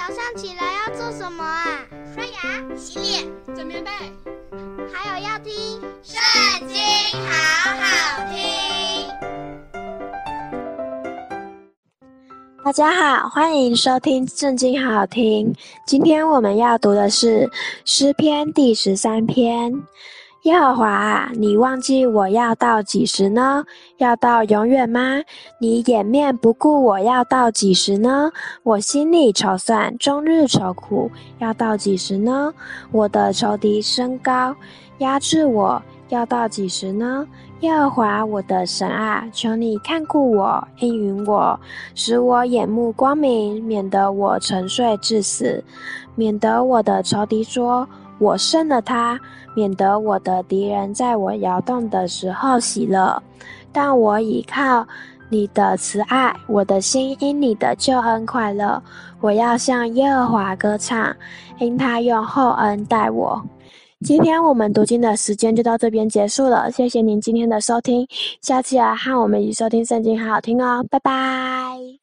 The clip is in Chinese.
早上起来要做什么啊？刷牙、洗脸、整棉被，还有要听《圣经》，好好听。大家好，欢迎收听《圣经》，好好听。今天我们要读的是诗篇第十三篇。耶和华啊，你忘记我要到几时呢？要到永远吗？你掩面不顾我要到几时呢？我心里愁算，终日愁苦，要到几时呢？我的仇敌升高，压制我，要到几时呢？耶和华我的神啊，求你看顾我，应允我，使我眼目光明，免得我沉睡至死，免得我的仇敌说。我胜了他，免得我的敌人在我摇动的时候喜乐。但我倚靠你的慈爱，我的心因你的救恩快乐。我要向耶和华歌唱，因他用厚恩待我。今天我们读经的时间就到这边结束了，谢谢您今天的收听，下期来和我们一起收听圣经，好好听哦，拜拜。